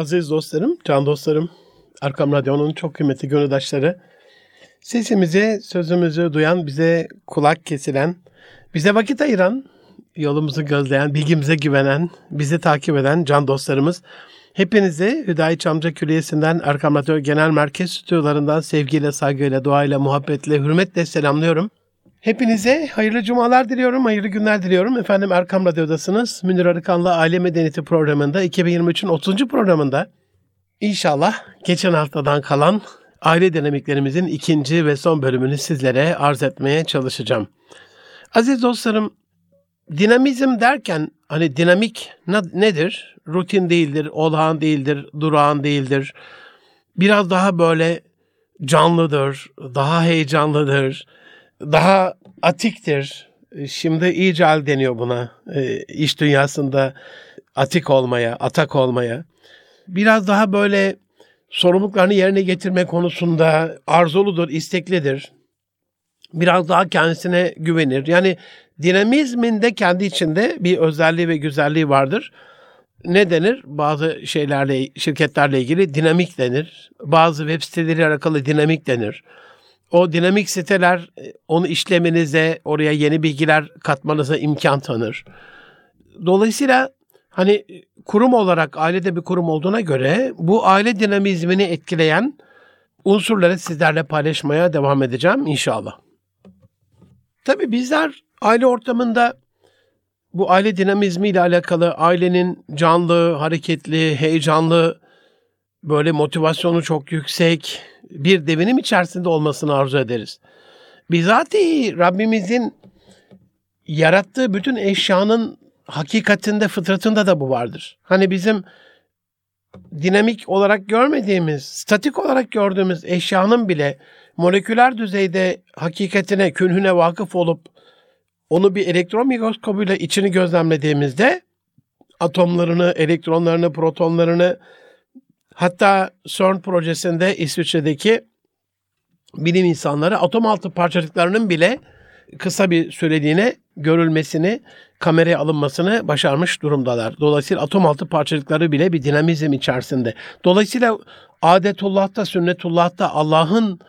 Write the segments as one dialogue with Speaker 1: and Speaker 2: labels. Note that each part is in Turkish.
Speaker 1: Aziz dostlarım, can dostlarım, Arkam Radyo'nun çok kıymetli gönüldaşları, sesimizi, sözümüzü duyan, bize kulak kesilen, bize vakit ayıran, yolumuzu gözleyen, bilgimize güvenen, bizi takip eden can dostlarımız, hepinizi Hüdayi Çamca Külliyesi'nden Arkam Radyo Genel Merkez Stüdyolarından sevgiyle, saygıyla, duayla, muhabbetle, hürmetle selamlıyorum. Hepinize hayırlı cumalar diliyorum, hayırlı günler diliyorum. Efendim Erkam Radyo'dasınız. Münir Arıkan'la Aile Medeniyeti programında 2023'ün 30. programında inşallah geçen haftadan kalan aile dinamiklerimizin ikinci ve son bölümünü sizlere arz etmeye çalışacağım. Aziz dostlarım, dinamizm derken hani dinamik nedir? Rutin değildir, olağan değildir, durağan değildir. Biraz daha böyle canlıdır, daha heyecanlıdır daha atiktir. Şimdi ical deniyor buna e, iş dünyasında atik olmaya, atak olmaya. Biraz daha böyle sorumluluklarını yerine getirme konusunda arzuludur, isteklidir. Biraz daha kendisine güvenir. Yani dinamizmin de kendi içinde bir özelliği ve güzelliği vardır. Ne denir? Bazı şeylerle, şirketlerle ilgili dinamik denir. Bazı web siteleri alakalı dinamik denir o dinamik siteler e, onu işlemenize, oraya yeni bilgiler katmanıza imkan tanır. Dolayısıyla hani kurum olarak ailede bir kurum olduğuna göre bu aile dinamizmini etkileyen unsurları sizlerle paylaşmaya devam edeceğim inşallah. Tabii bizler aile ortamında bu aile dinamizmi ile alakalı ailenin canlı, hareketli, heyecanlı, böyle motivasyonu çok yüksek, bir devinim içerisinde olmasını arzu ederiz. Bizatihi Rabbimizin yarattığı bütün eşyanın hakikatinde, fıtratında da bu vardır. Hani bizim dinamik olarak görmediğimiz, statik olarak gördüğümüz eşyanın bile moleküler düzeyde hakikatine, künhüne vakıf olup onu bir elektron mikroskobuyla içini gözlemlediğimizde atomlarını, elektronlarını, protonlarını, Hatta CERN projesinde İsviçre'deki bilim insanları atom altı parçacıklarının bile kısa bir süreliğine görülmesini, kameraya alınmasını başarmış durumdalar. Dolayısıyla atom altı parçacıkları bile bir dinamizm içerisinde. Dolayısıyla adetullah'ta, sünnetullah'ta Allah'ın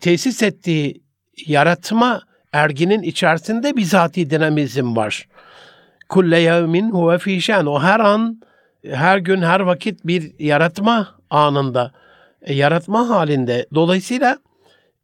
Speaker 1: tesis ettiği yaratma erginin içerisinde bizatihi dinamizm var. Kulle yevmin huve fişen. O her an, her gün, her vakit bir yaratma anında e, yaratma halinde. Dolayısıyla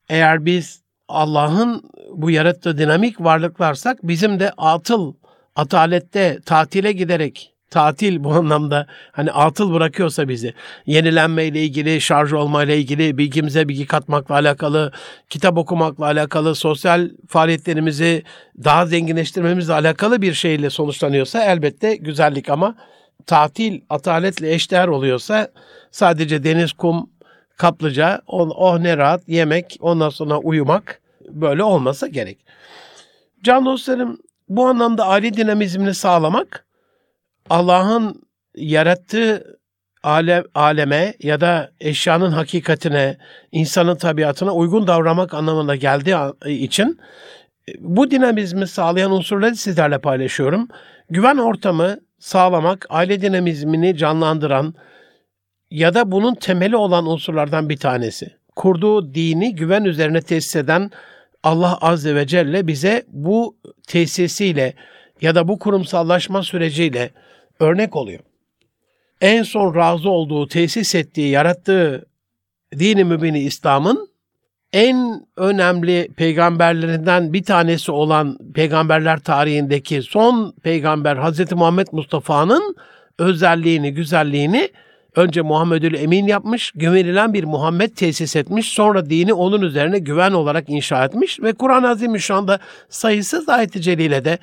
Speaker 1: eğer biz Allah'ın bu yarattığı dinamik varlıklarsak bizim de atıl, atalette, tatile giderek tatil bu anlamda hani atıl bırakıyorsa bizi yenilenme ile ilgili, şarj olma ile ilgili, bilgimize bilgi katmakla alakalı, kitap okumakla alakalı, sosyal faaliyetlerimizi daha zenginleştirmemizle alakalı bir şeyle sonuçlanıyorsa elbette güzellik ama tatil ataletle eşdeğer oluyorsa sadece deniz, kum, kaplıca, oh, oh ne rahat yemek, ondan sonra uyumak böyle olmasa gerek. Can dostlarım bu anlamda aile dinamizmini sağlamak Allah'ın yarattığı alem, aleme ya da eşyanın hakikatine, insanın tabiatına uygun davranmak anlamına geldiği için bu dinamizmi sağlayan unsurları sizlerle paylaşıyorum. Güven ortamı sağlamak, aile dinamizmini canlandıran ya da bunun temeli olan unsurlardan bir tanesi. Kurduğu dini güven üzerine tesis eden Allah Azze ve Celle bize bu tesisiyle ya da bu kurumsallaşma süreciyle örnek oluyor. En son razı olduğu, tesis ettiği, yarattığı dini mübini İslam'ın en önemli peygamberlerinden bir tanesi olan peygamberler tarihindeki son peygamber Hz. Muhammed Mustafa'nın özelliğini, güzelliğini önce Muhammedül Emin yapmış, güvenilen bir Muhammed tesis etmiş, sonra dini onun üzerine güven olarak inşa etmiş ve Kur'an-ı Azimüşşan'da sayısız ayet-i celile de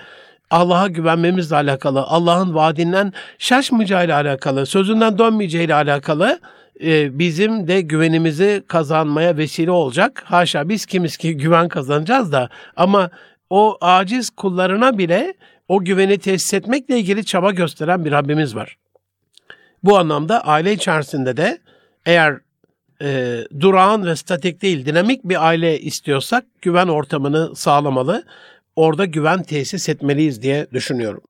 Speaker 1: Allah'a güvenmemizle alakalı, Allah'ın vaadinden şaşmayacağıyla alakalı, sözünden dönmeyeceğiyle alakalı e, bizim de güvenimizi kazanmaya vesile olacak. Haşa biz kimiz ki güven kazanacağız da ama o aciz kullarına bile o güveni tesis etmekle ilgili çaba gösteren bir Rabbimiz var. Bu anlamda aile içerisinde de eğer e, durağan ve statik değil dinamik bir aile istiyorsak güven ortamını sağlamalı. Orada güven tesis etmeliyiz diye düşünüyorum.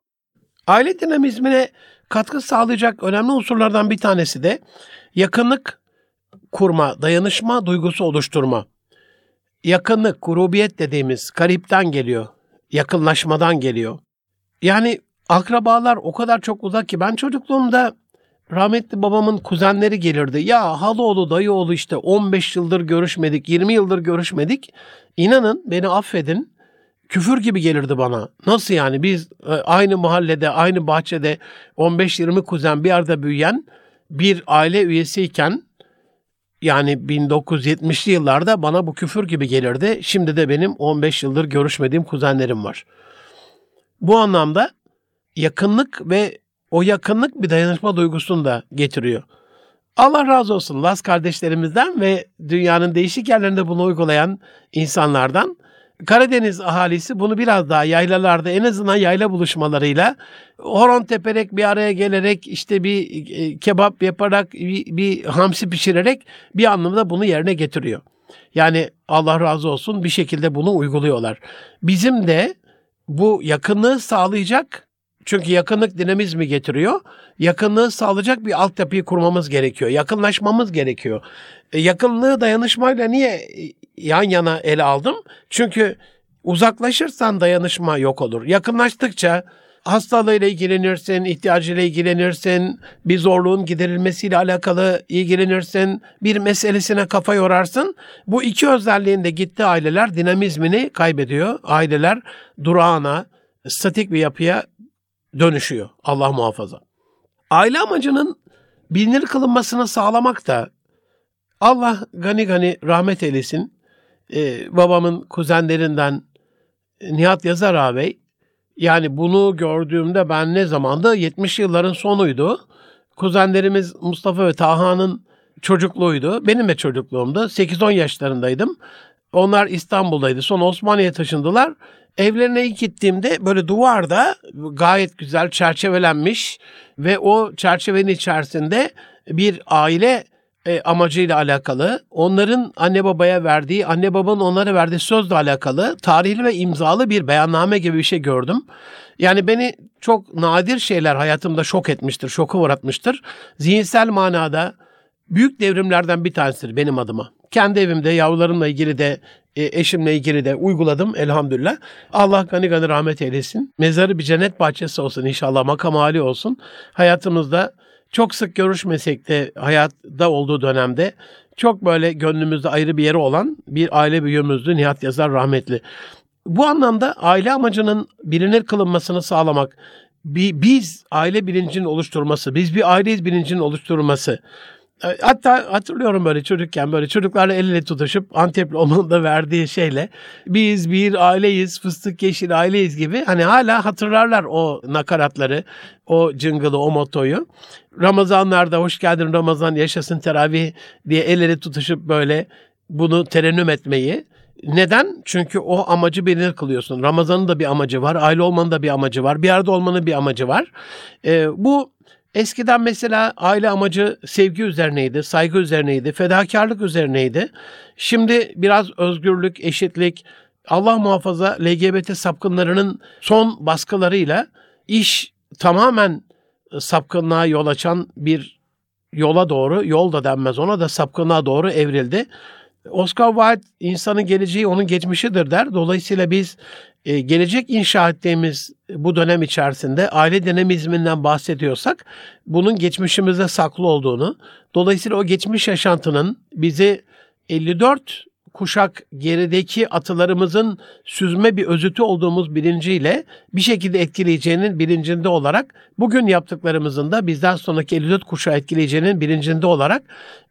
Speaker 1: Aile dinamizmine katkı sağlayacak önemli unsurlardan bir tanesi de yakınlık kurma, dayanışma duygusu oluşturma. Yakınlık, grubiyet dediğimiz karipten geliyor. Yakınlaşmadan geliyor. Yani akrabalar o kadar çok uzak ki ben çocukluğumda rahmetli babamın kuzenleri gelirdi. Ya haloğlu dayıoğlu işte 15 yıldır görüşmedik, 20 yıldır görüşmedik. İnanın beni affedin küfür gibi gelirdi bana. Nasıl yani biz e, aynı mahallede, aynı bahçede 15-20 kuzen bir arada büyüyen bir aile üyesiyken yani 1970'li yıllarda bana bu küfür gibi gelirdi. Şimdi de benim 15 yıldır görüşmediğim kuzenlerim var. Bu anlamda yakınlık ve o yakınlık bir dayanışma duygusunu da getiriyor. Allah razı olsun Las kardeşlerimizden ve dünyanın değişik yerlerinde bunu uygulayan insanlardan. Karadeniz ahalisi bunu biraz daha yaylalarda en azından yayla buluşmalarıyla horon teperek bir araya gelerek işte bir e, kebap yaparak bir, bir hamsi pişirerek bir anlamda bunu yerine getiriyor. Yani Allah razı olsun bir şekilde bunu uyguluyorlar. Bizim de bu yakınlığı sağlayacak çünkü yakınlık dinamizmi getiriyor. Yakınlığı sağlayacak bir altyapıyı kurmamız gerekiyor. Yakınlaşmamız gerekiyor. E, yakınlığı dayanışmayla niye yan yana ele aldım? Çünkü uzaklaşırsan dayanışma yok olur. Yakınlaştıkça hastalığıyla ilgilenirsin, ihtiyacıyla ilgilenirsin, bir zorluğun giderilmesiyle alakalı ilgilenirsin, bir meselesine kafa yorarsın. Bu iki özelliğinde gitti aileler dinamizmini kaybediyor. Aileler durağına, statik bir yapıya dönüşüyor. Allah muhafaza. Aile amacının bilinir kılınmasını sağlamak da Allah gani gani rahmet eylesin. Ee, babamın kuzenlerinden Nihat Yazar ağabey yani bunu gördüğümde ben ne zamanda 70 yılların sonuydu. Kuzenlerimiz Mustafa ve Taha'nın çocukluğuydu. Benim de çocukluğumda 8-10 yaşlarındaydım. Onlar İstanbul'daydı. Sonra Osmaniye'ye taşındılar. Evlerine ilk gittiğimde böyle duvarda gayet güzel çerçevelenmiş ve o çerçevenin içerisinde bir aile e, amacıyla alakalı, onların anne babaya verdiği, anne babanın onlara verdiği sözle alakalı tarihli ve imzalı bir beyanname gibi bir şey gördüm. Yani beni çok nadir şeyler hayatımda şok etmiştir, şoka uğratmıştır. Zihinsel manada büyük devrimlerden bir tanesidir benim adıma. Kendi evimde yavrularımla ilgili de e, eşimle ilgili de uyguladım elhamdülillah. Allah gani gani rahmet eylesin. Mezarı bir cennet bahçesi olsun inşallah makam hali olsun. Hayatımızda çok sık görüşmesek de hayatta olduğu dönemde çok böyle gönlümüzde ayrı bir yeri olan bir aile büyüğümüzdü Nihat Yazar rahmetli. Bu anlamda aile amacının bilinir kılınmasını sağlamak, bir, biz aile bilincinin oluşturması, biz bir aileyiz bilincinin oluşturulması, e, Hatta hatırlıyorum böyle çocukken böyle çocuklarla el ele tutuşup Antepli onun da verdiği şeyle biz bir aileyiz, fıstık yeşil aileyiz gibi hani hala hatırlarlar o nakaratları, o cıngılı, o motoyu. Ramazanlarda hoş geldin Ramazan yaşasın teravih diye el ele tutuşup böyle bunu terennüm etmeyi neden? Çünkü o amacı bilinir kılıyorsun. Ramazan'ın da bir amacı var, aile olmanın da bir amacı var, bir arada olmanın bir amacı var. Ee, bu Eskiden mesela aile amacı sevgi üzerineydi, saygı üzerineydi, fedakarlık üzerineydi. Şimdi biraz özgürlük, eşitlik, Allah muhafaza LGBT sapkınlarının son baskılarıyla iş tamamen sapkınlığa yol açan bir yola doğru, yol da denmez ona da sapkınlığa doğru evrildi. Oscar Wilde insanın geleceği onun geçmişidir der. Dolayısıyla biz e, gelecek inşa ettiğimiz bu dönem içerisinde aile dinamizminden bahsediyorsak bunun geçmişimizde saklı olduğunu, dolayısıyla o geçmiş yaşantının bizi 54 kuşak gerideki atılarımızın süzme bir özütü olduğumuz bilinciyle bir şekilde etkileyeceğinin bilincinde olarak bugün yaptıklarımızın da bizden sonraki 54 kuşağı etkileyeceğinin bilincinde olarak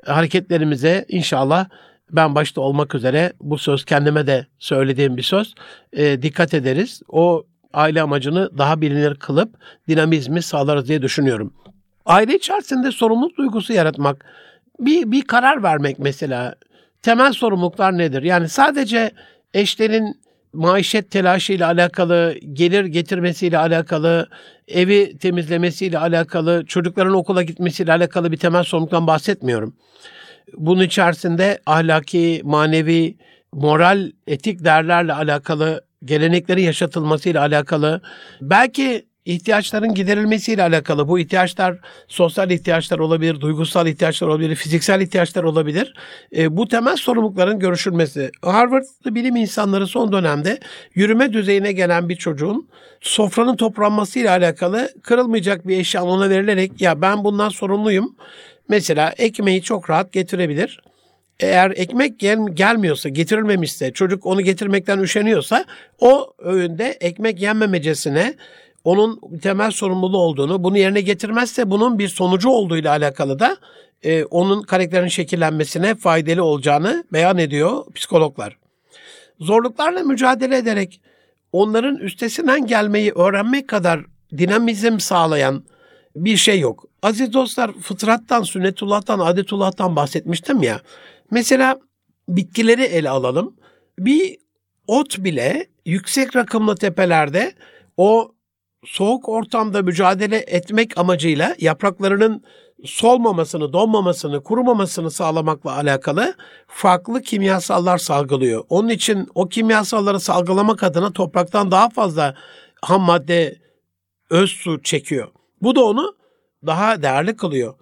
Speaker 1: hareketlerimize inşallah ben başta olmak üzere bu söz kendime de söylediğim bir söz. E, dikkat ederiz. O aile amacını daha bilinir kılıp dinamizmi sağlarız diye düşünüyorum. Aile içerisinde sorumluluk duygusu yaratmak, bir, bir karar vermek mesela. Temel sorumluluklar nedir? Yani sadece eşlerin maişet telaşıyla alakalı, gelir getirmesiyle alakalı, evi temizlemesiyle alakalı, çocukların okula gitmesiyle alakalı bir temel sorumluluktan bahsetmiyorum. Bunun içerisinde ahlaki, manevi, moral, etik değerlerle alakalı, gelenekleri yaşatılmasıyla alakalı, belki ihtiyaçların giderilmesiyle alakalı. Bu ihtiyaçlar sosyal ihtiyaçlar olabilir, duygusal ihtiyaçlar olabilir, fiziksel ihtiyaçlar olabilir. E, bu temel sorumlulukların görüşülmesi. Harvard'lı bilim insanları son dönemde yürüme düzeyine gelen bir çocuğun sofranın toplanmasıyla alakalı kırılmayacak bir eşya ona verilerek ya ben bundan sorumluyum. Mesela ekmeği çok rahat getirebilir eğer ekmek gel, gelmiyorsa, getirilmemişse, çocuk onu getirmekten üşeniyorsa o öğünde ekmek yenmemecesine onun temel sorumluluğu olduğunu, bunu yerine getirmezse bunun bir sonucu olduğuyla alakalı da e, onun karakterinin şekillenmesine faydalı olacağını beyan ediyor psikologlar. Zorluklarla mücadele ederek onların üstesinden gelmeyi öğrenmek kadar dinamizm sağlayan bir şey yok. Aziz dostlar fıtrattan, sünnetullah'tan, adetullah'tan bahsetmiştim ya. Mesela bitkileri ele alalım. Bir ot bile yüksek rakımlı tepelerde o soğuk ortamda mücadele etmek amacıyla yapraklarının solmamasını, donmamasını, kurumamasını sağlamakla alakalı farklı kimyasallar salgılıyor. Onun için o kimyasalları salgılamak adına topraktan daha fazla ham madde, öz su çekiyor. Bu da onu daha değerli kılıyor.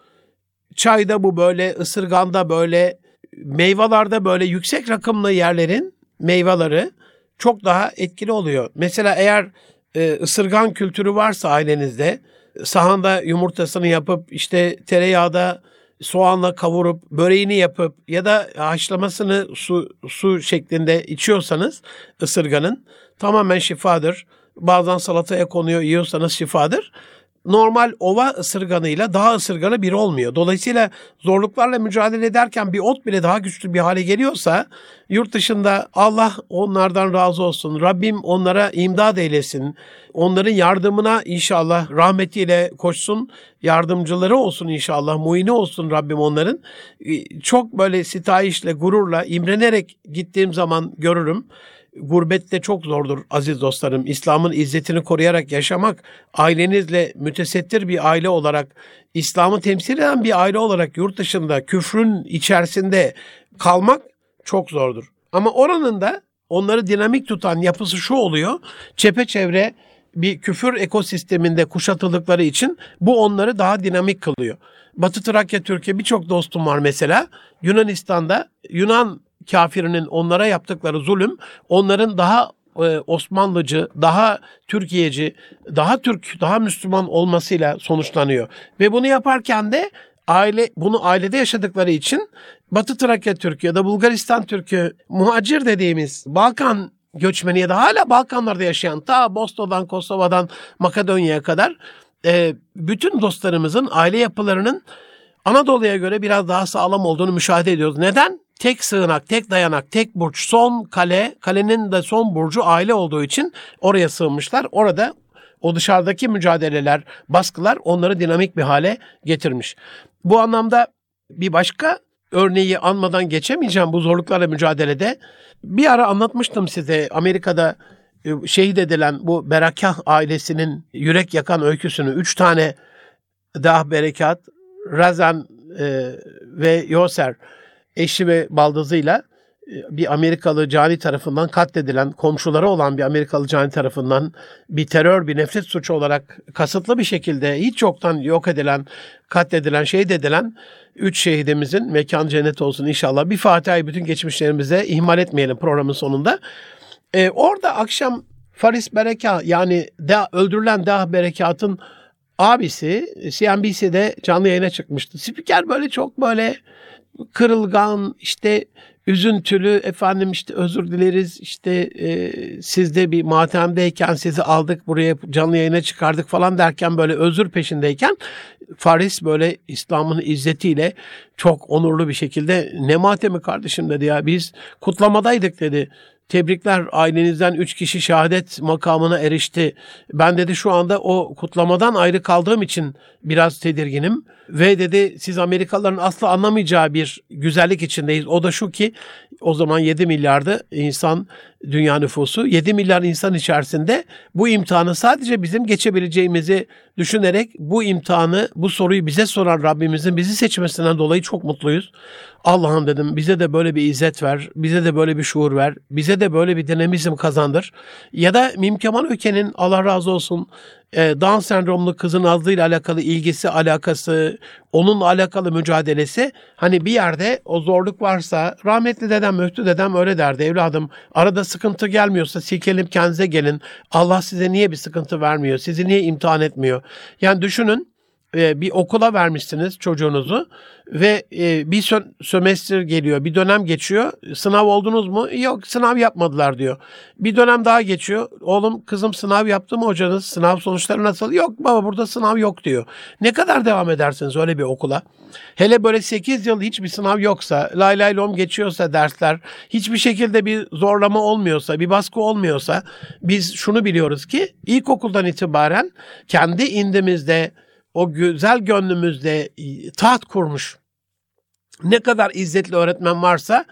Speaker 1: Çayda bu böyle, ısırganda böyle, meyvelerde böyle yüksek rakımlı yerlerin meyveleri çok daha etkili oluyor. Mesela eğer e, ısırgan kültürü varsa ailenizde sahanda yumurtasını yapıp işte tereyağda soğanla kavurup böreğini yapıp ya da haşlamasını su su şeklinde içiyorsanız ısırganın tamamen şifadır. Bazen salataya konuyor yiyorsanız şifadır normal ova ısırganıyla daha ısırganı bir olmuyor. Dolayısıyla zorluklarla mücadele ederken bir ot bile daha güçlü bir hale geliyorsa yurt dışında Allah onlardan razı olsun. Rabbim onlara imdad eylesin. Onların yardımına inşallah rahmetiyle koşsun. Yardımcıları olsun inşallah. Muini olsun Rabbim onların. Ee, çok böyle sitayişle, gururla, imrenerek gittiğim zaman görürüm gurbette çok zordur aziz dostlarım. İslam'ın izzetini koruyarak yaşamak, ailenizle mütesettir bir aile olarak, İslam'ı temsil eden bir aile olarak yurt dışında, küfrün içerisinde kalmak çok zordur. Ama oranın da onları dinamik tutan yapısı şu oluyor. Çepeçevre bir küfür ekosisteminde kuşatıldıkları için bu onları daha dinamik kılıyor. Batı Trakya Türkiye birçok dostum var mesela. Yunanistan'da Yunan kafirinin onlara yaptıkları zulüm onların daha e, Osmanlıcı, daha Türkiye'ci, daha Türk, daha Müslüman olmasıyla sonuçlanıyor. Ve bunu yaparken de aile bunu ailede yaşadıkları için Batı Trakya Türk'ü ya da Bulgaristan Türk'ü muhacir dediğimiz Balkan göçmeni ya da hala Balkanlarda yaşayan ta Bosna'dan, Kosova'dan Makedonya'ya kadar e, bütün dostlarımızın aile yapılarının Anadolu'ya göre biraz daha sağlam olduğunu müşahede ediyoruz. Neden? Tek sığınak, tek dayanak, tek burç, son kale, kalenin de son burcu aile olduğu için oraya sığınmışlar. Orada o dışarıdaki mücadeleler, baskılar onları dinamik bir hale getirmiş. Bu anlamda bir başka örneği anmadan geçemeyeceğim bu zorluklarla mücadelede. Bir ara anlatmıştım size Amerika'da e, şehit edilen bu Berakah ailesinin yürek yakan öyküsünü. Üç tane Dah Berekat, Razan e, ve Yoser eşi ve baldızıyla e, bir Amerikalı cani tarafından katledilen, komşuları olan bir Amerikalı cani tarafından bir terör, bir nefret suçu olarak kasıtlı bir şekilde hiç yoktan yok edilen, katledilen, şehit edilen üç şehidimizin mekan cennet olsun inşallah. Bir Fatiha'yı bütün geçmişlerimize ihmal etmeyelim programın sonunda. Ee, orada akşam Faris Bereka yani da, öldürülen Dah Berekat'ın abisi CNBC'de canlı yayına çıkmıştı. Spiker böyle çok böyle kırılgan, işte üzüntülü, efendim işte özür dileriz, işte e, siz de bir matemdeyken sizi aldık buraya canlı yayına çıkardık falan derken böyle özür peşindeyken Faris böyle İslam'ın izzetiyle çok onurlu bir şekilde ne matemi kardeşim dedi ya biz kutlamadaydık dedi. Tebrikler ailenizden üç kişi şehadet makamına erişti. Ben dedi şu anda o kutlamadan ayrı kaldığım için biraz tedirginim. Ve dedi siz Amerikalıların asla anlamayacağı bir güzellik içindeyiz. O da şu ki o zaman 7 milyardı insan dünya nüfusu. 7 milyar insan içerisinde bu imtihanı sadece bizim geçebileceğimizi düşünerek bu imtihanı, bu soruyu bize soran Rabbimizin bizi seçmesinden dolayı çok mutluyuz. Allah'ım dedim bize de böyle bir izzet ver, bize de böyle bir şuur ver, bize de böyle bir dinamizm kazandır. Ya da Mim Kemal Öke'nin Allah razı olsun e, Down sendromlu kızın azlığıyla alakalı ilgisi, alakası, onunla alakalı mücadelesi hani bir yerde o zorluk varsa rahmetli dedem, müftü dedem öyle derdi evladım. Arada sıkıntı gelmiyorsa silkelim kendinize gelin. Allah size niye bir sıkıntı vermiyor? Sizi niye imtihan etmiyor? Yani düşünün e, bir okula vermişsiniz çocuğunuzu ve e, bir sö- sömestr geliyor, bir dönem geçiyor. Sınav oldunuz mu? Yok, sınav yapmadılar diyor. Bir dönem daha geçiyor. Oğlum, kızım sınav yaptı mı hocanız? Sınav sonuçları nasıl? Yok baba burada sınav yok diyor. Ne kadar devam edersiniz öyle bir okula? Hele böyle 8 yıl hiçbir sınav yoksa, lay lay lom geçiyorsa dersler, hiçbir şekilde bir zorlama olmuyorsa, bir baskı olmuyorsa biz şunu biliyoruz ki ilkokuldan itibaren kendi indimizde o güzel gönlümüzde taht kurmuş ne kadar izzetli öğretmen varsa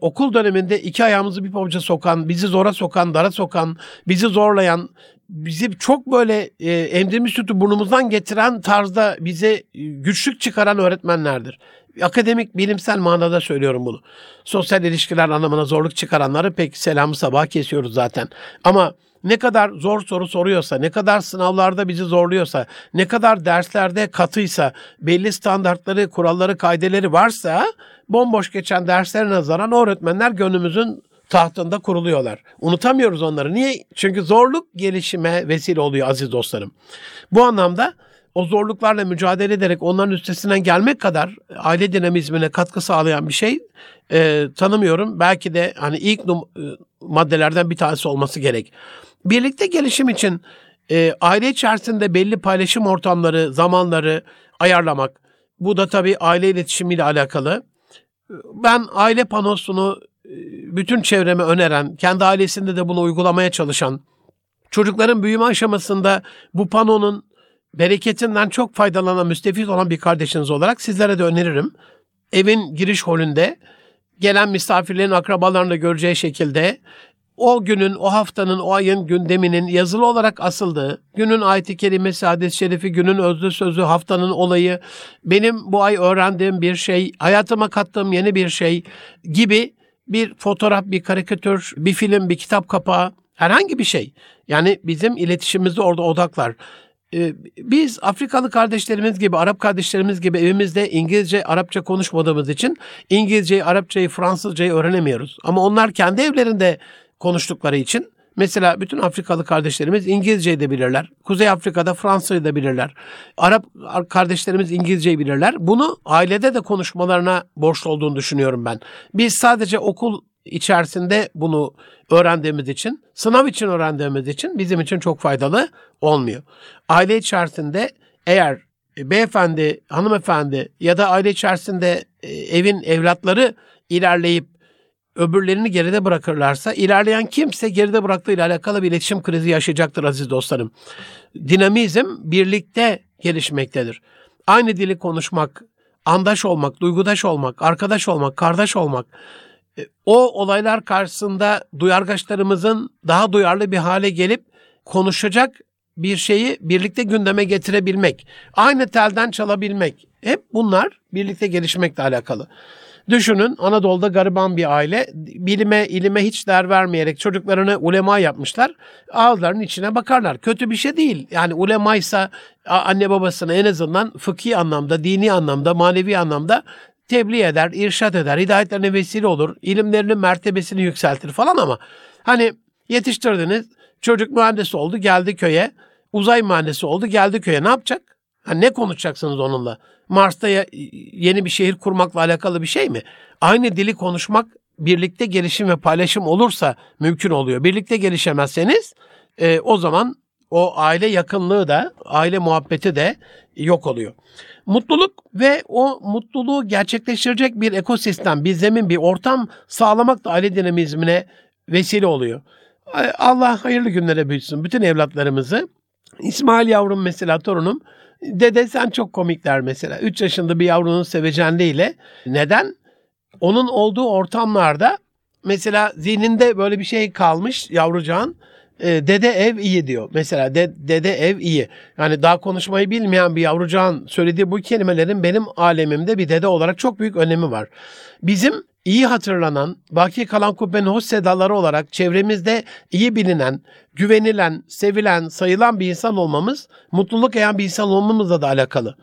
Speaker 1: okul döneminde iki ayağımızı bir pabuca sokan, bizi zora sokan, dara sokan, bizi zorlayan, bizi çok böyle e, emdiğimiz sütü burnumuzdan getiren tarzda bize e, güçlük çıkaran öğretmenlerdir. Akademik, bilimsel manada söylüyorum bunu. Sosyal ilişkiler anlamına zorluk çıkaranları pek selamı sabah kesiyoruz zaten. Ama ne kadar zor soru soruyorsa, ne kadar sınavlarda bizi zorluyorsa, ne kadar derslerde katıysa, belli standartları, kuralları, kaideleri varsa bomboş geçen derslere nazaran öğretmenler gönlümüzün tahtında kuruluyorlar. Unutamıyoruz onları. Niye? Çünkü zorluk gelişime vesile oluyor aziz dostlarım. Bu anlamda o zorluklarla mücadele ederek onların üstesinden gelmek kadar aile dinamizmine katkı sağlayan bir şey e, tanımıyorum. Belki de hani ilk num- e, maddelerden bir tanesi olması gerek. Birlikte gelişim için e, aile içerisinde belli paylaşım ortamları, zamanları ayarlamak. Bu da tabii aile iletişimiyle alakalı. Ben aile panosunu e, bütün çevreme öneren, kendi ailesinde de bunu uygulamaya çalışan, çocukların büyüme aşamasında bu panonun bereketinden çok faydalanan, müstefit olan bir kardeşiniz olarak sizlere de öneririm. Evin giriş holünde gelen misafirlerin akrabalarını göreceği şekilde o günün, o haftanın, o ayın gündeminin yazılı olarak asıldığı, günün ayeti hadis-i şerifi, günün özlü sözü, haftanın olayı, benim bu ay öğrendiğim bir şey, hayatıma kattığım yeni bir şey gibi bir fotoğraf, bir karikatür, bir film, bir kitap kapağı, herhangi bir şey. Yani bizim iletişimimizde orada odaklar. Ee, biz Afrikalı kardeşlerimiz gibi, Arap kardeşlerimiz gibi evimizde İngilizce, Arapça konuşmadığımız için İngilizceyi, Arapçayı, Fransızcayı öğrenemiyoruz. Ama onlar kendi evlerinde konuştukları için mesela bütün Afrikalı kardeşlerimiz İngilizceyi de bilirler. Kuzey Afrika'da Fransızcayı da bilirler. Arap kardeşlerimiz İngilizceyi bilirler. Bunu ailede de konuşmalarına borçlu olduğunu düşünüyorum ben. Biz sadece okul içerisinde bunu öğrendiğimiz için, sınav için öğrendiğimiz için bizim için çok faydalı olmuyor. Aile içerisinde eğer beyefendi, hanımefendi ya da aile içerisinde e, evin evlatları ilerleyip öbürlerini geride bırakırlarsa ilerleyen kimse geride bıraktığı ile alakalı bir iletişim krizi yaşayacaktır aziz dostlarım. Dinamizm birlikte gelişmektedir. Aynı dili konuşmak, andaş olmak, duygudaş olmak, arkadaş olmak, kardeş olmak, e, o olaylar karşısında duyargaçlarımızın daha duyarlı bir hale gelip konuşacak bir şeyi birlikte gündeme getirebilmek, aynı telden çalabilmek. Hep bunlar birlikte gelişmekle alakalı. Düşünün Anadolu'da gariban bir aile bilime, ilime hiç değer vermeyerek çocuklarını ulema yapmışlar. Ağızlarının içine bakarlar. Kötü bir şey değil. Yani ulemaysa anne babasına en azından fıkhi anlamda, dini anlamda, manevi anlamda tebliğ eder, irşat eder, hidayetlerine vesile olur, ilimlerinin mertebesini yükseltir falan ama hani yetiştirdiniz, çocuk mühendis oldu, geldi köye, uzay mühendisi oldu, geldi köye ne yapacak? Ha, ne konuşacaksınız onunla? Mars'ta yeni bir şehir kurmakla alakalı bir şey mi? Aynı dili konuşmak birlikte gelişim ve paylaşım olursa mümkün oluyor. Birlikte gelişemezseniz e, o zaman o aile yakınlığı da, aile muhabbeti de yok oluyor. Mutluluk ve o mutluluğu gerçekleştirecek bir ekosistem, bir zemin, bir ortam sağlamak da aile dinamizmine vesile oluyor. Allah hayırlı günlere büyütsün bütün evlatlarımızı. İsmail yavrum mesela torunum Dede sen çok komikler mesela. 3 yaşında bir yavrunun sevecenliğiyle. Neden? Onun olduğu ortamlarda mesela zihninde böyle bir şey kalmış yavrucağın. E, dede ev iyi diyor. Mesela de, dede ev iyi. Yani daha konuşmayı bilmeyen bir yavrucağın söylediği bu kelimelerin benim alemimde bir dede olarak çok büyük önemi var. Bizim iyi hatırlanan, baki kalan kubbenin hoş sedaları olarak çevremizde iyi bilinen, güvenilen, sevilen, sayılan bir insan olmamız, mutluluk eyen bir insan olmamızla da alakalı.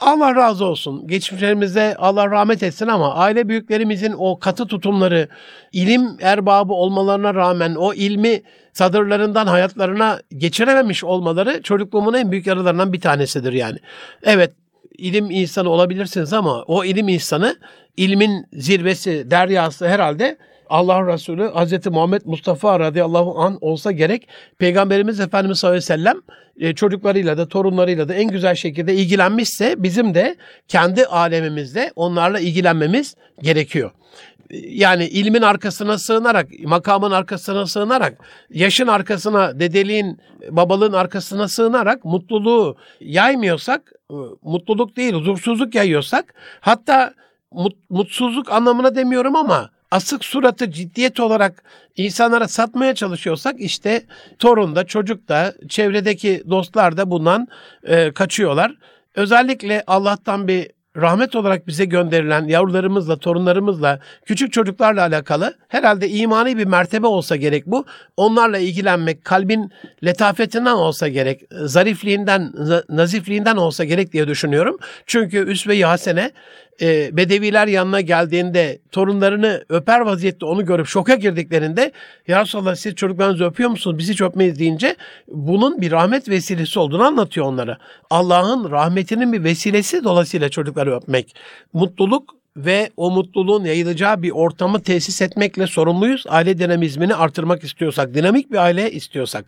Speaker 1: Allah razı olsun. Geçmişlerimize Allah rahmet etsin ama aile büyüklerimizin o katı tutumları, ilim erbabı olmalarına rağmen o ilmi sadırlarından hayatlarına geçirememiş olmaları çocukluğumun en büyük yaralarından bir tanesidir yani. Evet ilim insanı olabilirsiniz ama o ilim insanı ilmin zirvesi, deryası herhalde Allah Resulü Hz. Muhammed Mustafa radıyallahu an olsa gerek Peygamberimiz Efendimiz sallallahu aleyhi ve sellem e, çocuklarıyla da torunlarıyla da en güzel şekilde ilgilenmişse bizim de kendi alemimizde onlarla ilgilenmemiz gerekiyor yani ilmin arkasına sığınarak, makamın arkasına sığınarak, yaşın arkasına, dedeliğin, babalığın arkasına sığınarak mutluluğu yaymıyorsak, mutluluk değil, huzursuzluk yayıyorsak, hatta mut, mutsuzluk anlamına demiyorum ama asık suratı ciddiyet olarak insanlara satmaya çalışıyorsak işte torun da çocuk da çevredeki dostlar da bundan e, kaçıyorlar. Özellikle Allah'tan bir rahmet olarak bize gönderilen yavrularımızla, torunlarımızla, küçük çocuklarla alakalı herhalde imani bir mertebe olsa gerek bu. Onlarla ilgilenmek, kalbin letafetinden olsa gerek, zarifliğinden, nazifliğinden olsa gerek diye düşünüyorum. Çünkü Üsve-i Hasene e, Bedeviler yanına geldiğinde torunlarını öper vaziyette onu görüp şoka girdiklerinde ya Resulallah siz çocuklarınızı öpüyor musunuz? Biz hiç öpmeyiz deyince bunun bir rahmet vesilesi olduğunu anlatıyor onlara. Allah'ın rahmetinin bir vesilesi dolayısıyla çocukları öpmek. Mutluluk ve o mutluluğun yayılacağı bir ortamı tesis etmekle sorumluyuz. Aile dinamizmini artırmak istiyorsak, dinamik bir aile istiyorsak.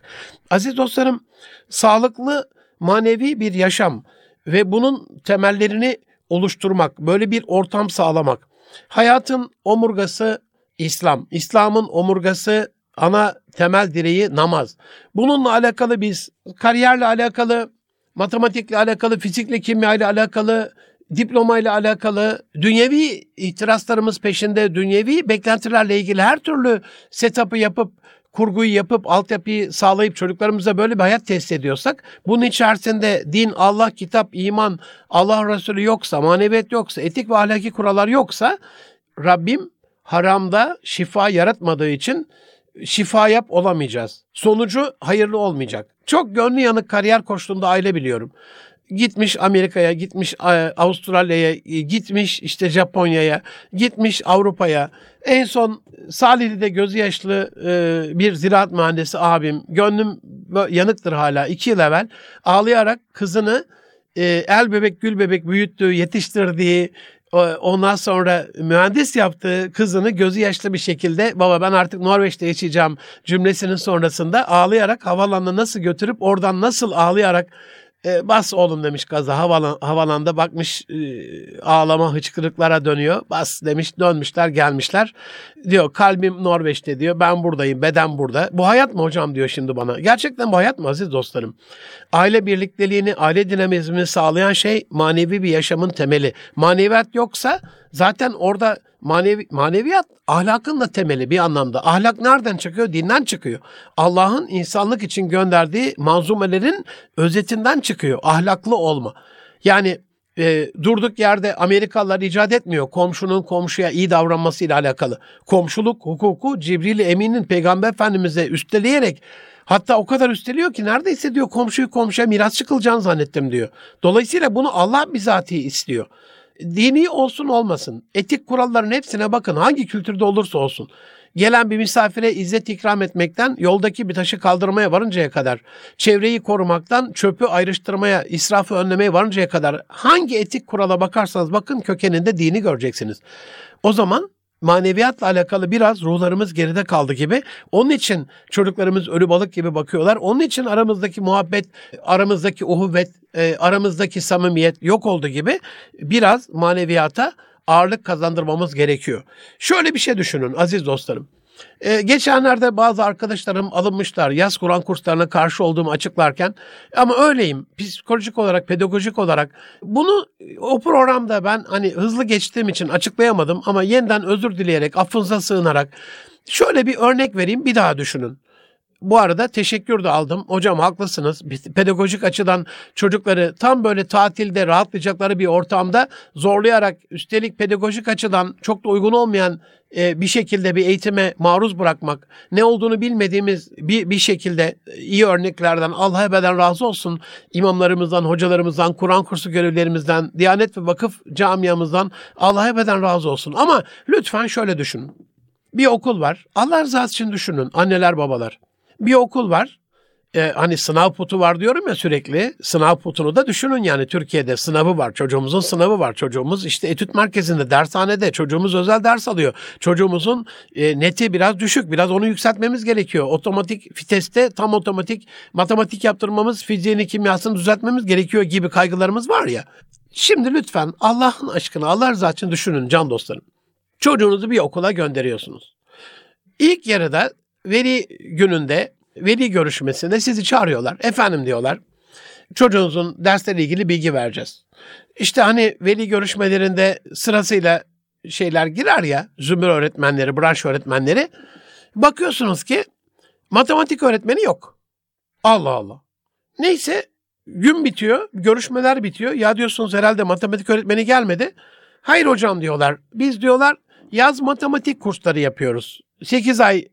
Speaker 1: Aziz dostlarım, sağlıklı manevi bir yaşam ve bunun temellerini oluşturmak, böyle bir ortam sağlamak. Hayatın omurgası İslam. İslam'ın omurgası ana temel direği namaz. Bununla alakalı biz kariyerle alakalı, matematikle alakalı, fizikle, kimya ile alakalı, diploma ile alakalı, dünyevi ihtiraslarımız peşinde, dünyevi beklentilerle ilgili her türlü setup'ı yapıp kurguyu yapıp altyapıyı sağlayıp çocuklarımıza böyle bir hayat tesis ediyorsak bunun içerisinde din, Allah, kitap, iman, Allah Resulü yoksa, maneviyat yoksa, etik ve ahlaki kurallar yoksa Rabbim haramda şifa yaratmadığı için şifa yap olamayacağız. Sonucu hayırlı olmayacak. Çok gönlü yanık kariyer koştuğunda aile biliyorum. Gitmiş Amerika'ya, gitmiş e, Avustralya'ya, e, gitmiş işte Japonya'ya, gitmiş Avrupa'ya. En son Salihli'de gözü yaşlı e, bir ziraat mühendisi abim, gönlüm yanıktır hala, iki yıl evvel ağlayarak kızını el bebek gül bebek büyüttüğü, yetiştirdiği, ondan sonra mühendis yaptığı kızını gözü yaşlı bir şekilde. Baba ben artık Norveç'te yaşayacağım. cümlesinin sonrasında ağlayarak havalanına nasıl götürüp oradan nasıl ağlayarak e, bas oğlum demiş gaza havalan, havalanda bakmış e, ağlama hıçkırıklara dönüyor. Bas demiş dönmüşler gelmişler. Diyor kalbim Norveç'te diyor ben buradayım beden burada. Bu hayat mı hocam diyor şimdi bana. Gerçekten bu hayat mı aziz dostlarım? Aile birlikteliğini, aile dinamizmini sağlayan şey manevi bir yaşamın temeli. Maneviyat yoksa zaten orada manevi, maneviyat ahlakın da temeli bir anlamda. Ahlak nereden çıkıyor? Dinden çıkıyor. Allah'ın insanlık için gönderdiği manzumelerin özetinden çıkıyor. Ahlaklı olma. Yani e, durduk yerde Amerikalılar icat etmiyor komşunun komşuya iyi davranmasıyla alakalı. Komşuluk hukuku Cibril Emin'in Peygamber Efendimiz'e üsteleyerek Hatta o kadar üsteliyor ki neredeyse diyor komşuyu komşuya miras çıkılacağını zannettim diyor. Dolayısıyla bunu Allah bizatihi istiyor dini olsun olmasın, etik kuralların hepsine bakın hangi kültürde olursa olsun. Gelen bir misafire izzet ikram etmekten yoldaki bir taşı kaldırmaya varıncaya kadar, çevreyi korumaktan çöpü ayrıştırmaya, israfı önlemeye varıncaya kadar hangi etik kurala bakarsanız bakın kökeninde dini göreceksiniz. O zaman maneviyatla alakalı biraz ruhlarımız geride kaldı gibi. Onun için çocuklarımız ölü balık gibi bakıyorlar. Onun için aramızdaki muhabbet, aramızdaki uhuvvet, e, aramızdaki samimiyet yok oldu gibi biraz maneviyata ağırlık kazandırmamız gerekiyor. Şöyle bir şey düşünün aziz dostlarım. Ee, geçenlerde bazı arkadaşlarım alınmışlar. Yaz Kur'an kurslarına karşı olduğumu açıklarken. Ama öyleyim. Psikolojik olarak pedagojik olarak. Bunu o programda ben hani hızlı geçtiğim için açıklayamadım. Ama yeniden özür dileyerek affınıza sığınarak şöyle bir örnek vereyim bir daha düşünün. Bu arada teşekkür de aldım. Hocam haklısınız. Pedagojik açıdan çocukları tam böyle tatilde rahatlayacakları bir ortamda zorlayarak üstelik pedagojik açıdan çok da uygun olmayan e, bir şekilde bir eğitime maruz bırakmak, ne olduğunu bilmediğimiz bir, bir şekilde iyi örneklerden Allah ebeden razı olsun imamlarımızdan, hocalarımızdan, Kur'an kursu görevlerimizden, Diyanet ve Vakıf camiamızdan Allah ebeden razı olsun. Ama lütfen şöyle düşünün. Bir okul var. Allah rızası için düşünün anneler babalar. Bir okul var e, hani sınav putu var diyorum ya sürekli. Sınav putunu da düşünün yani Türkiye'de sınavı var. Çocuğumuzun sınavı var. Çocuğumuz işte etüt merkezinde, dershanede. Çocuğumuz özel ders alıyor. Çocuğumuzun e, neti biraz düşük. Biraz onu yükseltmemiz gerekiyor. Otomatik viteste tam otomatik matematik yaptırmamız, fiziğini, kimyasını düzeltmemiz gerekiyor gibi kaygılarımız var ya. Şimdi lütfen Allah'ın aşkına, Allah rızası için düşünün can dostlarım. Çocuğunuzu bir okula gönderiyorsunuz. İlk yarıda veri gününde veli görüşmesinde sizi çağırıyorlar. Efendim diyorlar çocuğunuzun derslerle ilgili bilgi vereceğiz. İşte hani veli görüşmelerinde sırasıyla şeyler girer ya zümre öğretmenleri, branş öğretmenleri. Bakıyorsunuz ki matematik öğretmeni yok. Allah Allah. Neyse gün bitiyor, görüşmeler bitiyor. Ya diyorsunuz herhalde matematik öğretmeni gelmedi. Hayır hocam diyorlar. Biz diyorlar yaz matematik kursları yapıyoruz. 8 ay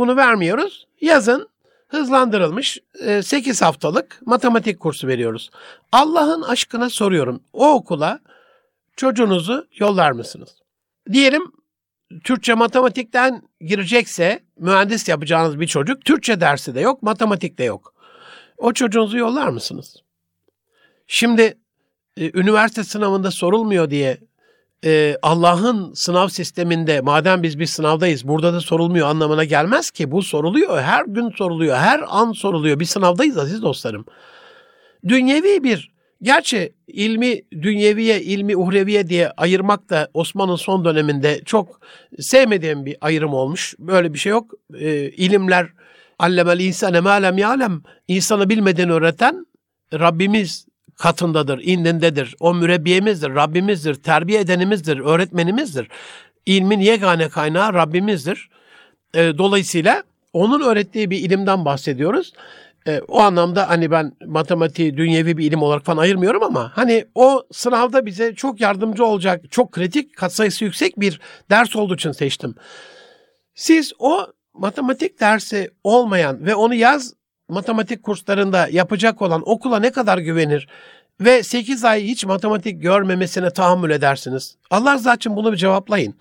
Speaker 1: bunu vermiyoruz. Yazın hızlandırılmış 8 e, haftalık matematik kursu veriyoruz. Allah'ın aşkına soruyorum. O okula çocuğunuzu yollar mısınız? Diyelim Türkçe matematikten girecekse mühendis yapacağınız bir çocuk Türkçe dersi de yok, matematik de yok. O çocuğunuzu yollar mısınız? Şimdi e, üniversite sınavında sorulmuyor diye e, Allah'ın sınav sisteminde madem biz bir sınavdayız burada da sorulmuyor anlamına gelmez ki. Bu soruluyor. Her gün soruluyor. Her an soruluyor. Bir sınavdayız aziz dostlarım. Dünyevi bir Gerçi ilmi dünyeviye, ilmi uhreviye diye ayırmak da Osman'ın son döneminde çok sevmediğim bir ayrım olmuş. Böyle bir şey yok. E, ilimler allemel insane ma lem ya'lem. İnsanı bilmeden öğreten Rabbimiz katındadır, indindedir. O mürebbiyemizdir, Rabbimizdir, terbiye edenimizdir, öğretmenimizdir. İlmin yegane kaynağı Rabbimizdir. E, dolayısıyla onun öğrettiği bir ilimden bahsediyoruz. E, o anlamda hani ben matematiği dünyevi bir ilim olarak falan ayırmıyorum ama hani o sınavda bize çok yardımcı olacak, çok kritik, katsayısı yüksek bir ders olduğu için seçtim. Siz o matematik dersi olmayan ve onu yaz matematik kurslarında yapacak olan okula ne kadar güvenir ve 8 ay hiç matematik görmemesine tahammül edersiniz? Allah rızası için bunu bir cevaplayın.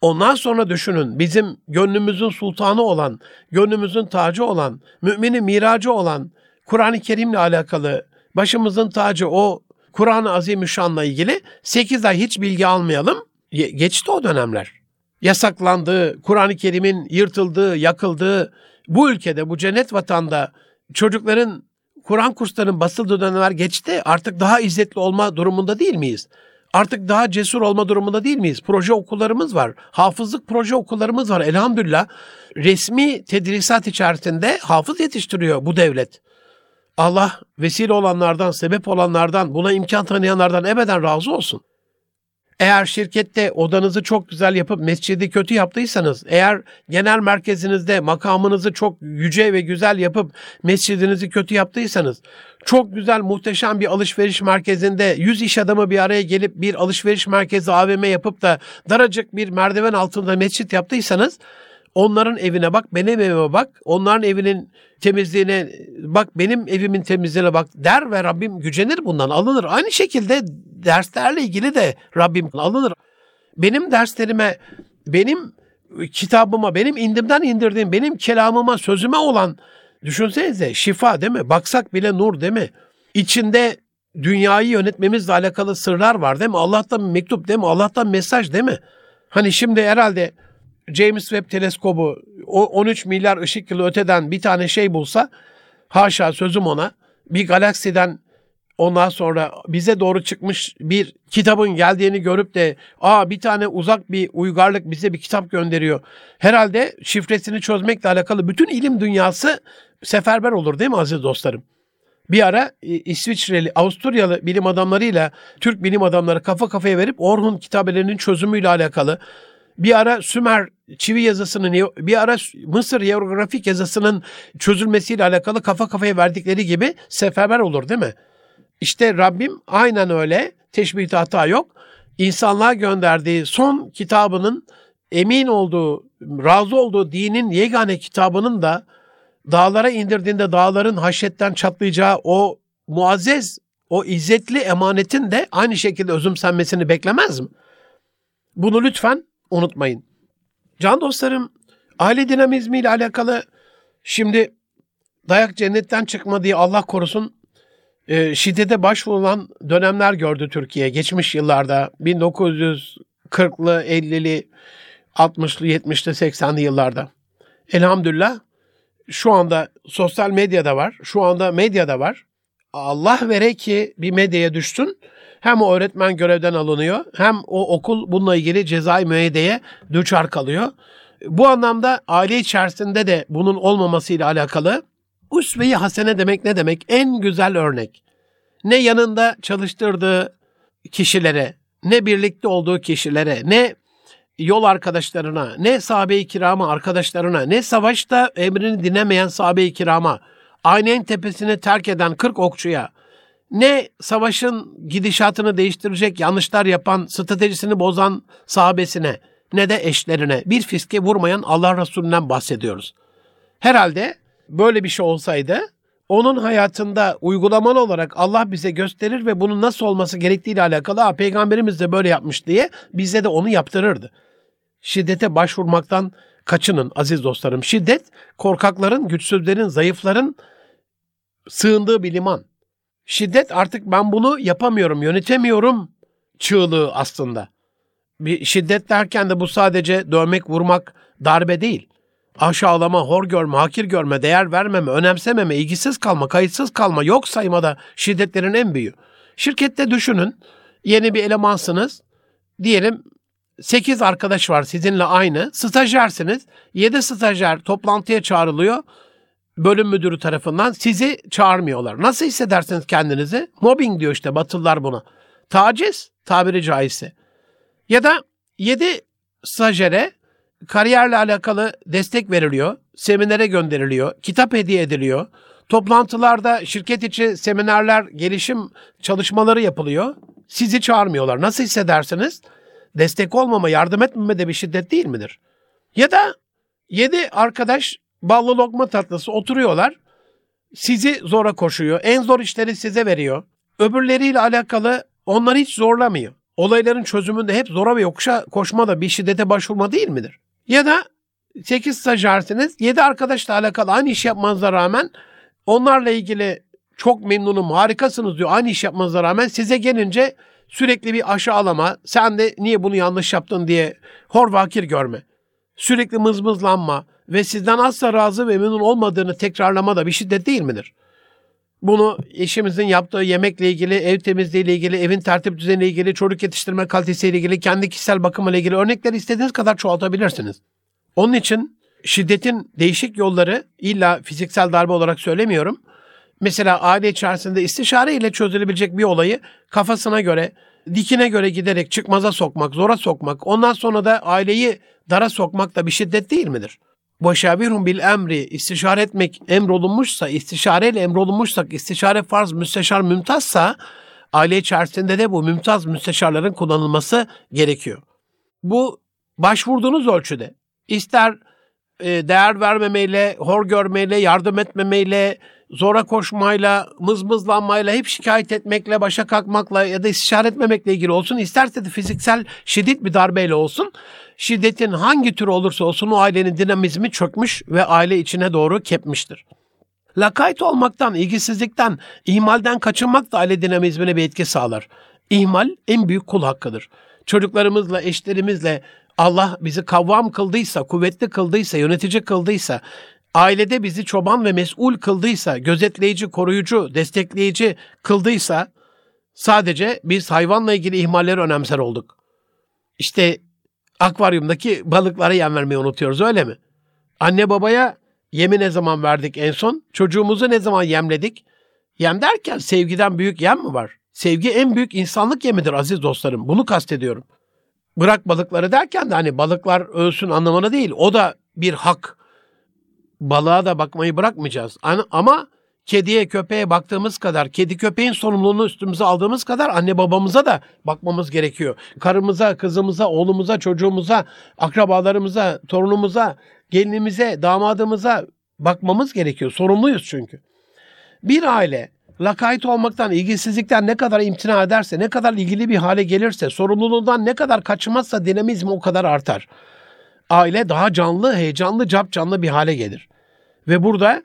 Speaker 1: Ondan sonra düşünün bizim gönlümüzün sultanı olan, gönlümüzün tacı olan, müminin miracı olan Kur'an-ı Kerim'le alakalı başımızın tacı o Kur'an-ı Azimüşşan'la ilgili 8 ay hiç bilgi almayalım. Geçti o dönemler. Yasaklandığı, Kur'an-ı Kerim'in yırtıldığı, yakıldığı bu ülkede, bu cennet vatanda çocukların Kur'an kurslarının basıldığı dönemler geçti. Artık daha izzetli olma durumunda değil miyiz? Artık daha cesur olma durumunda değil miyiz? Proje okullarımız var. Hafızlık proje okullarımız var. Elhamdülillah resmi tedrisat içerisinde hafız yetiştiriyor bu devlet. Allah vesile olanlardan, sebep olanlardan, buna imkan tanıyanlardan ebeden razı olsun. Eğer şirkette odanızı çok güzel yapıp mescidi kötü yaptıysanız, eğer genel merkezinizde makamınızı çok yüce ve güzel yapıp mescidinizi kötü yaptıysanız, çok güzel muhteşem bir alışveriş merkezinde 100 iş adamı bir araya gelip bir alışveriş merkezi AVM yapıp da daracık bir merdiven altında mescit yaptıysanız, onların evine bak, benim evime bak, onların evinin temizliğine bak, benim evimin temizliğine bak der ve Rabbim gücenir bundan, alınır. Aynı şekilde derslerle ilgili de Rabbim alınır. Benim derslerime, benim kitabıma, benim indimden indirdiğim, benim kelamıma, sözüme olan düşünsenize şifa değil mi? Baksak bile nur değil mi? İçinde dünyayı yönetmemizle alakalı sırlar var değil mi? Allah'tan mektup değil mi? Allah'tan mesaj değil mi? Hani şimdi herhalde James Webb teleskobu 13 milyar ışık yılı öteden bir tane şey bulsa haşa sözüm ona bir galaksiden ondan sonra bize doğru çıkmış bir kitabın geldiğini görüp de aa bir tane uzak bir uygarlık bize bir kitap gönderiyor. Herhalde şifresini çözmekle alakalı bütün ilim dünyası seferber olur değil mi aziz dostlarım? Bir ara e, İsviçreli, Avusturyalı bilim adamlarıyla Türk bilim adamları kafa kafaya verip Orhun kitabelerinin çözümüyle alakalı Bir ara Sümer çivi yazısının, bir ara Mısır hieroglifik yazısının çözülmesiyle alakalı kafa kafaya verdikleri gibi seferber olur değil mi? İşte Rabbim aynen öyle teşbihte hata yok. İnsanlığa gönderdiği son kitabının emin olduğu, razı olduğu dinin yegane kitabının da dağlara indirdiğinde dağların haşyetten çatlayacağı o muazzez, o izzetli emanetin de aynı şekilde özümsenmesini beklemez mi? Bunu lütfen unutmayın. Can dostlarım, aile dinamizmi ile alakalı şimdi dayak cennetten çıkma diye Allah korusun e, şiddete başvurulan dönemler gördü Türkiye geçmiş yıllarda 1940'lı 50'li 60'lı 70'li 80'li yıllarda. Elhamdülillah şu anda sosyal medyada var. Şu anda medyada var. Allah vere ki bir medyaya düşsün. Hem o öğretmen görevden alınıyor hem o okul bununla ilgili cezai müeyyideye düçar kalıyor. Bu anlamda aile içerisinde de bunun olmamasıyla alakalı usve-i hasene demek ne demek? En güzel örnek. Ne yanında çalıştırdığı kişilere, ne birlikte olduğu kişilere, ne yol arkadaşlarına, ne sahabe-i kirama arkadaşlarına, ne savaşta emrini dinlemeyen sahabe-i kirama, aynen tepesini terk eden 40 okçuya, ne savaşın gidişatını değiştirecek yanlışlar yapan, stratejisini bozan sahabesine, ne de eşlerine bir fiske vurmayan Allah Resulü'nden bahsediyoruz. Herhalde böyle bir şey olsaydı onun hayatında uygulamalı olarak Allah bize gösterir ve bunun nasıl olması gerektiğiyle alakalı ha, peygamberimiz de böyle yapmış diye bize de onu yaptırırdı. Şiddete başvurmaktan kaçının aziz dostlarım. Şiddet korkakların, güçsüzlerin, zayıfların sığındığı bir liman. Şiddet artık ben bunu yapamıyorum, yönetemiyorum çığlığı aslında. Bir şiddet derken de bu sadece dövmek, vurmak, darbe değil. Aşağılama, hor görme, hakir görme, değer vermeme, önemsememe, ilgisiz kalma, kayıtsız kalma, yok sayma da şiddetlerin en büyüğü. Şirkette düşünün, yeni bir elemansınız. Diyelim 8 arkadaş var sizinle aynı. Stajyersiniz. 7 stajyer toplantıya çağrılıyor. Bölüm müdürü tarafından sizi çağırmıyorlar. Nasıl hissedersiniz kendinizi? Mobbing diyor işte Batılılar buna. Taciz tabiri caizse. Ya da 7 stajyere kariyerle alakalı destek veriliyor, seminere gönderiliyor, kitap hediye ediliyor. Toplantılarda şirket içi seminerler, gelişim çalışmaları yapılıyor. Sizi çağırmıyorlar. Nasıl hissedersiniz? Destek olmama, yardım etmeme de bir şiddet değil midir? Ya da yedi arkadaş ballı lokma tatlısı oturuyorlar. Sizi zora koşuyor. En zor işleri size veriyor. Öbürleriyle alakalı onları hiç zorlamıyor. Olayların çözümünde hep zora ve yokuşa koşma da bir şiddete başvurma değil midir? Ya da 8 stajyersiniz. 7 arkadaşla alakalı aynı iş yapmanıza rağmen onlarla ilgili çok memnunum, harikasınız diyor. Aynı iş yapmanıza rağmen size gelince sürekli bir aşağılama, sen de niye bunu yanlış yaptın diye hor vakir görme. Sürekli mızmızlanma ve sizden asla razı ve memnun olmadığını tekrarlama da bir şiddet değil midir? Bunu eşimizin yaptığı yemekle ilgili, ev temizliğiyle ilgili, evin tertip düzeniyle ilgili, çocuk yetiştirme kalitesiyle ilgili, kendi kişisel bakımıyla ilgili örnekleri istediğiniz kadar çoğaltabilirsiniz. Onun için şiddetin değişik yolları illa fiziksel darbe olarak söylemiyorum. Mesela aile içerisinde istişare ile çözülebilecek bir olayı kafasına göre, dikine göre giderek çıkmaza sokmak, zora sokmak, ondan sonra da aileyi dara sokmak da bir şiddet değil midir? Başabirhum bil emri istişare etmek emrolunmuşsa, istişareyle emrolunmuşsak, istişare farz, müsteşar mümtazsa aile içerisinde de bu mümtaz müsteşarların kullanılması gerekiyor. Bu başvurduğunuz ölçüde ister e, değer vermemeyle, hor görmeyle, yardım etmemeyle, zora koşmayla, mızmızlanmayla, hep şikayet etmekle, başa kalkmakla ya da istişare etmemekle ilgili olsun. İsterse de fiziksel şiddet bir darbeyle olsun. Şiddetin hangi tür olursa olsun o ailenin dinamizmi çökmüş ve aile içine doğru kepmiştir. Lakayt olmaktan, ilgisizlikten, ihmalden kaçınmak da aile dinamizmine bir etki sağlar. İhmal en büyük kul hakkıdır. Çocuklarımızla, eşlerimizle Allah bizi kavvam kıldıysa, kuvvetli kıldıysa, yönetici kıldıysa, ailede bizi çoban ve mesul kıldıysa, gözetleyici, koruyucu, destekleyici kıldıysa sadece biz hayvanla ilgili ihmalleri önemser olduk. İşte akvaryumdaki balıklara yem vermeyi unutuyoruz öyle mi? Anne babaya yemi ne zaman verdik en son? Çocuğumuzu ne zaman yemledik? Yem derken sevgiden büyük yem mi var? Sevgi en büyük insanlık yemidir aziz dostlarım. Bunu kastediyorum. Bırak balıkları derken de hani balıklar ölsün anlamına değil. O da bir hak. Balığa da bakmayı bırakmayacağız. Ama kediye köpeğe baktığımız kadar, kedi köpeğin sorumluluğunu üstümüze aldığımız kadar anne babamıza da bakmamız gerekiyor. Karımıza, kızımıza, oğlumuza, çocuğumuza, akrabalarımıza, torunumuza, gelinimize, damadımıza bakmamız gerekiyor. Sorumluyuz çünkü. Bir aile lakayt olmaktan, ilgisizlikten ne kadar imtina ederse, ne kadar ilgili bir hale gelirse, sorumluluğundan ne kadar kaçmazsa dinamizm o kadar artar. Aile daha canlı, heyecanlı, cap canlı bir hale gelir. Ve burada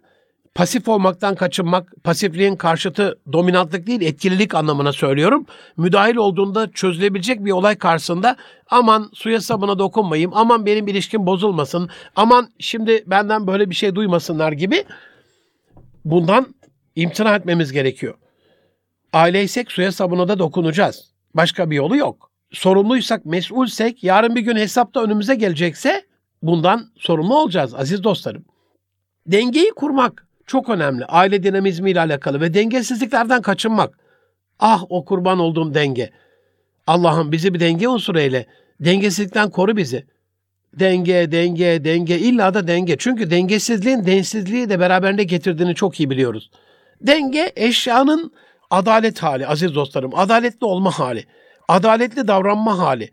Speaker 1: pasif olmaktan kaçınmak, pasifliğin karşıtı dominantlık değil etkililik anlamına söylüyorum. Müdahil olduğunda çözülebilecek bir olay karşısında aman suya sabuna dokunmayayım, aman benim ilişkim bozulmasın, aman şimdi benden böyle bir şey duymasınlar gibi bundan imtina etmemiz gerekiyor. Aileysek suya sabuna da dokunacağız. Başka bir yolu yok. Sorumluysak, mesulsek, yarın bir gün hesapta önümüze gelecekse bundan sorumlu olacağız aziz dostlarım. Dengeyi kurmak çok önemli. Aile dinamizmi ile alakalı ve dengesizliklerden kaçınmak. Ah o kurban olduğum denge. Allah'ım bizi bir denge unsuru eyle. Dengesizlikten koru bizi. Denge, denge, denge, illa da denge. Çünkü dengesizliğin densizliği de beraberinde getirdiğini çok iyi biliyoruz. Denge eşyanın adalet hali aziz dostlarım. Adaletli olma hali. Adaletli davranma hali.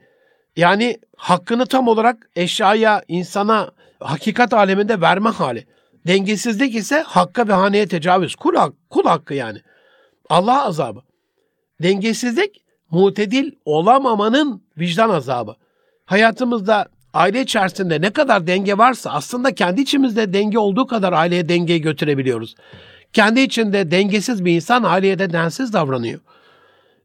Speaker 1: Yani hakkını tam olarak eşyaya, insana, hakikat aleminde verme hali. Dengesizlik ise hakka ve haneye tecavüz. Kul, hak, kul hakkı yani. Allah azabı. Dengesizlik mutedil olamamanın vicdan azabı. Hayatımızda aile içerisinde ne kadar denge varsa aslında kendi içimizde denge olduğu kadar aileye dengeyi götürebiliyoruz. Kendi içinde dengesiz bir insan aileye de densiz davranıyor.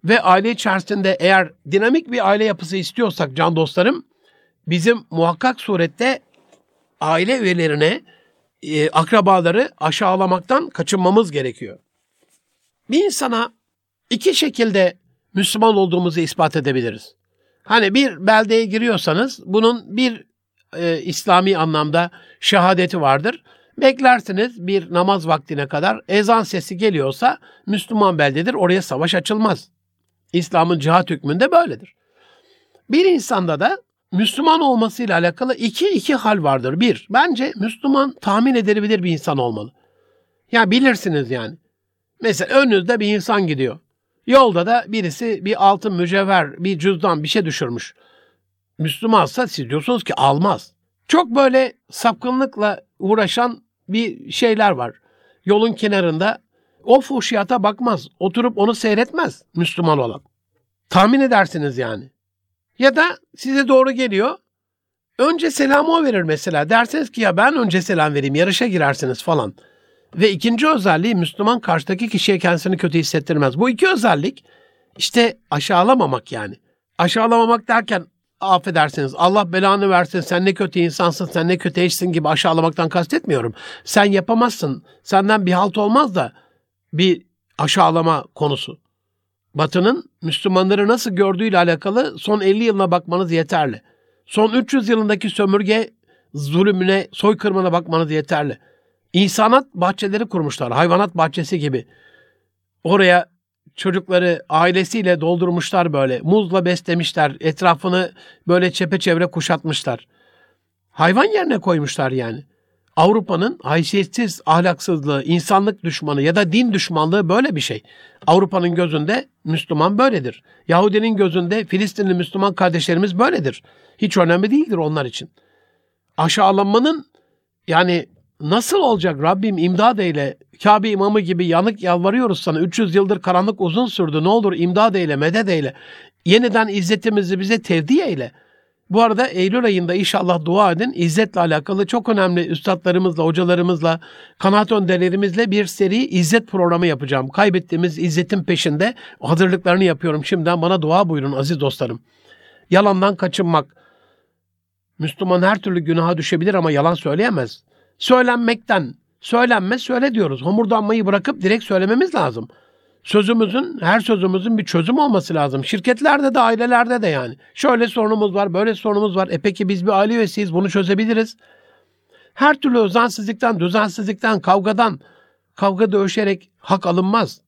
Speaker 1: Ve aile içerisinde eğer dinamik bir aile yapısı istiyorsak can dostlarım, bizim muhakkak surette aile üyelerine, e, akrabaları aşağılamaktan kaçınmamız gerekiyor. Bir insana iki şekilde Müslüman olduğumuzu ispat edebiliriz. Hani bir beldeye giriyorsanız bunun bir e, İslami anlamda şehadeti vardır. Beklersiniz bir namaz vaktine kadar ezan sesi geliyorsa Müslüman beldedir. Oraya savaş açılmaz. İslam'ın cihat hükmünde böyledir. Bir insanda da Müslüman olmasıyla alakalı iki iki hal vardır. Bir, bence Müslüman tahmin edilebilir bir insan olmalı. Ya bilirsiniz yani. Mesela önünüzde bir insan gidiyor. Yolda da birisi bir altın mücevher, bir cüzdan bir şey düşürmüş. Müslümansa siz diyorsunuz ki almaz. Çok böyle sapkınlıkla uğraşan bir şeyler var. Yolun kenarında o fuhşiyata bakmaz. Oturup onu seyretmez Müslüman olan. Tahmin edersiniz yani. Ya da size doğru geliyor. Önce selamı o verir mesela. Derseniz ki ya ben önce selam vereyim yarışa girersiniz falan. Ve ikinci özelliği Müslüman karşıdaki kişiye kendisini kötü hissettirmez. Bu iki özellik işte aşağılamamak yani. Aşağılamamak derken affedersiniz Allah belanı versin sen ne kötü insansın sen ne kötü eşsin gibi aşağılamaktan kastetmiyorum. Sen yapamazsın senden bir halt olmaz da bir aşağılama konusu. Batı'nın Müslümanları nasıl gördüğüyle alakalı son 50 yılına bakmanız yeterli. Son 300 yılındaki sömürge zulümüne, soykırımına bakmanız yeterli. İnsanat bahçeleri kurmuşlar, hayvanat bahçesi gibi. Oraya çocukları ailesiyle doldurmuşlar böyle. Muzla beslemişler, etrafını böyle çepeçevre kuşatmışlar. Hayvan yerine koymuşlar yani. Avrupa'nın haysiyetsiz ahlaksızlığı, insanlık düşmanı ya da din düşmanlığı böyle bir şey. Avrupa'nın gözünde Müslüman böyledir. Yahudinin gözünde Filistinli Müslüman kardeşlerimiz böyledir. Hiç önemli değildir onlar için. Aşağılanmanın yani nasıl olacak Rabbim imdad eyle, Kabe imamı gibi yanık yalvarıyoruz sana. 300 yıldır karanlık uzun sürdü. Ne olur imdad eyle, medet eyle. Yeniden izzetimizi bize tevdi eyle. Bu arada Eylül ayında inşallah dua edin. İzzetle alakalı çok önemli üstadlarımızla, hocalarımızla, kanaat önderlerimizle bir seri izzet programı yapacağım. Kaybettiğimiz izzetin peşinde hazırlıklarını yapıyorum. Şimdiden bana dua buyurun aziz dostlarım. Yalandan kaçınmak. Müslüman her türlü günaha düşebilir ama yalan söyleyemez. Söylenmekten, söylenme söyle diyoruz. Homurdanmayı bırakıp direkt söylememiz lazım sözümüzün, her sözümüzün bir çözüm olması lazım. Şirketlerde de, ailelerde de yani. Şöyle sorunumuz var, böyle sorunumuz var. E peki biz bir aile üyesiyiz, bunu çözebiliriz. Her türlü özensizlikten, düzensizlikten, kavgadan, kavga dövüşerek hak alınmaz.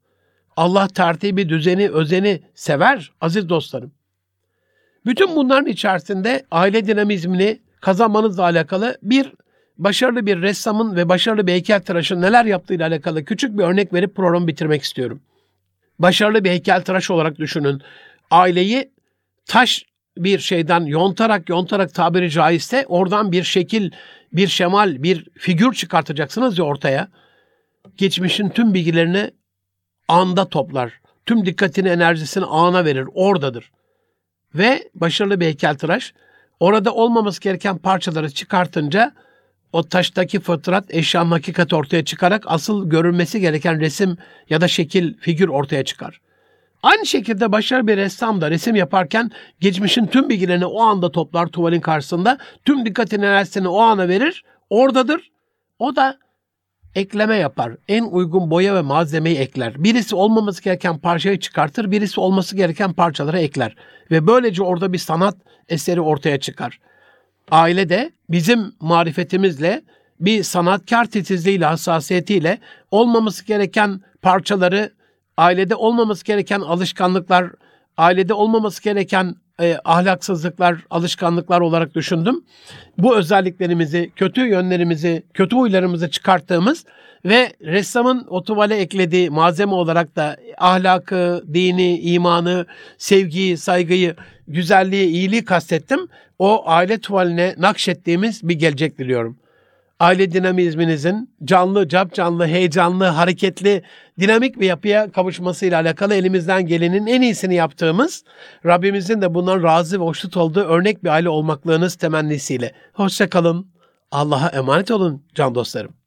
Speaker 1: Allah tertibi, düzeni, özeni sever aziz dostlarım. Bütün bunların içerisinde aile dinamizmini kazanmanızla alakalı bir başarılı bir ressamın ve başarılı bir heykeltıraşın neler yaptığıyla alakalı küçük bir örnek verip programı bitirmek istiyorum. Başarılı bir heykeltıraş olarak düşünün. Aileyi taş bir şeyden yontarak yontarak tabiri caizse oradan bir şekil, bir şemal, bir figür çıkartacaksınız ya ortaya. Geçmişin tüm bilgilerini anda toplar. Tüm dikkatini, enerjisini ana verir. Oradadır. Ve başarılı bir heykeltıraş orada olmaması gereken parçaları çıkartınca o taştaki fotoğraf eşyanın hakikati ortaya çıkarak asıl görülmesi gereken resim ya da şekil, figür ortaya çıkar. Aynı şekilde başarılı bir ressam da resim yaparken geçmişin tüm bilgilerini o anda toplar tuvalin karşısında. Tüm dikkatini enerjisini o ana verir. Oradadır. O da ekleme yapar. En uygun boya ve malzemeyi ekler. Birisi olmaması gereken parçayı çıkartır, birisi olması gereken parçaları ekler. Ve böylece orada bir sanat eseri ortaya çıkar. Aile de bizim marifetimizle bir sanatkar titizliğiyle, hassasiyetiyle olmaması gereken parçaları, ailede olmaması gereken alışkanlıklar, ailede olmaması gereken e, ahlaksızlıklar, alışkanlıklar olarak düşündüm. Bu özelliklerimizi, kötü yönlerimizi, kötü huylarımızı çıkarttığımız ve ressamın o tuvale eklediği malzeme olarak da ahlakı, dini, imanı, sevgiyi, saygıyı, güzelliği, iyiliği kastettim. O aile tuvaline nakşettiğimiz bir gelecek diliyorum aile dinamizminizin canlı, cap canlı, heyecanlı, hareketli, dinamik bir yapıya kavuşmasıyla alakalı elimizden gelenin en iyisini yaptığımız, Rabbimizin de bundan razı ve hoşnut olduğu örnek bir aile olmaklığınız temennisiyle. Hoşçakalın, Allah'a emanet olun can dostlarım.